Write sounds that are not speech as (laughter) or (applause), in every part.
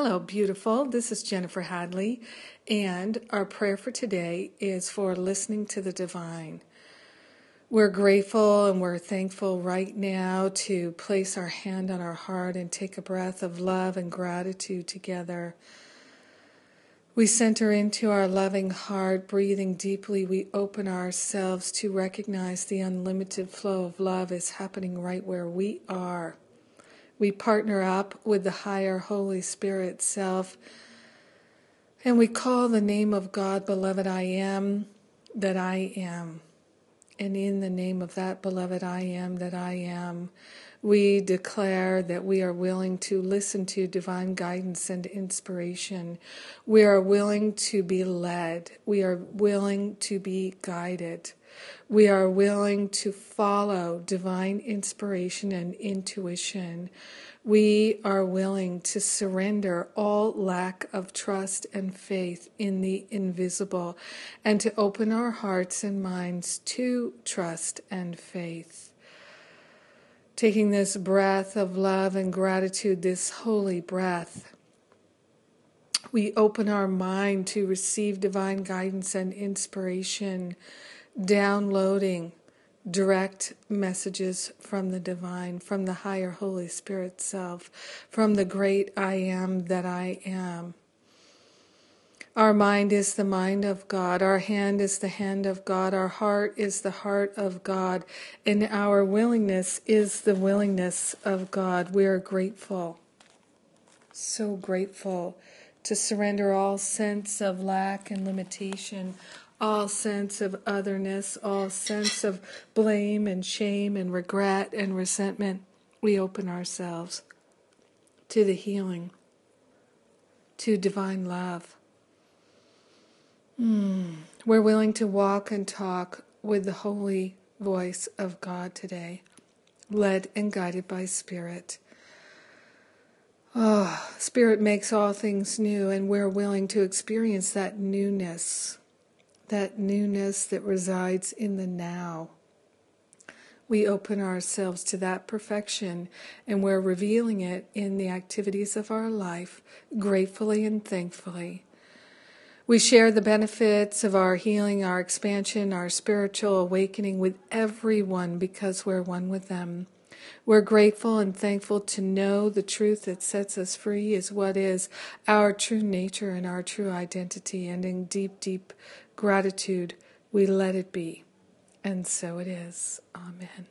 Hello, beautiful. This is Jennifer Hadley, and our prayer for today is for listening to the divine. We're grateful and we're thankful right now to place our hand on our heart and take a breath of love and gratitude together. We center into our loving heart, breathing deeply. We open ourselves to recognize the unlimited flow of love is happening right where we are. We partner up with the higher Holy Spirit self and we call the name of God, beloved, I am that I am. And in the name of that beloved I am that I am, we declare that we are willing to listen to divine guidance and inspiration. We are willing to be led. We are willing to be guided. We are willing to follow divine inspiration and intuition. We are willing to surrender all lack of trust and faith in the invisible and to open our hearts and minds to trust and faith. Taking this breath of love and gratitude, this holy breath, we open our mind to receive divine guidance and inspiration, downloading direct messages from the divine, from the higher Holy Spirit self, from the great I am that I am. Our mind is the mind of God. Our hand is the hand of God. Our heart is the heart of God. And our willingness is the willingness of God. We are grateful, so grateful to surrender all sense of lack and limitation, all sense of otherness, all sense of blame and shame and regret and resentment. We open ourselves to the healing, to divine love. Mm. We're willing to walk and talk with the holy voice of God today, led and guided by Spirit. Oh, Spirit makes all things new, and we're willing to experience that newness that newness that resides in the now. We open ourselves to that perfection and we're revealing it in the activities of our life gratefully and thankfully. We share the benefits of our healing, our expansion, our spiritual awakening with everyone because we're one with them. We're grateful and thankful to know the truth that sets us free is what is our true nature and our true identity. And in deep, deep gratitude, we let it be. And so it is. Amen.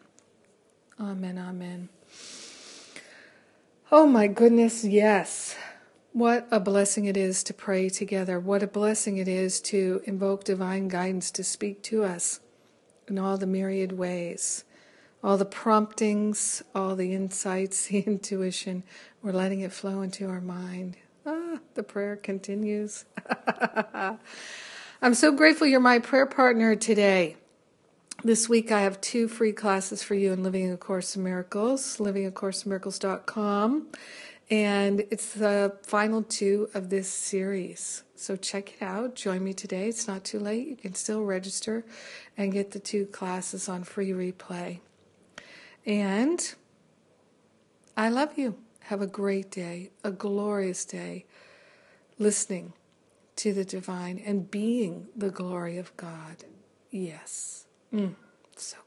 Amen. Amen. Oh my goodness, yes. What a blessing it is to pray together. What a blessing it is to invoke divine guidance to speak to us in all the myriad ways. All the promptings, all the insights, (laughs) the intuition, we're letting it flow into our mind. Ah, the prayer continues. (laughs) I'm so grateful you're my prayer partner today. This week I have two free classes for you in Living A Course in Miracles, livingacoursemiracles.com. And it's the final two of this series. So check it out. Join me today. It's not too late. You can still register and get the two classes on free replay. And I love you. Have a great day, a glorious day, listening to the divine and being the glory of God. Yes. Mm, so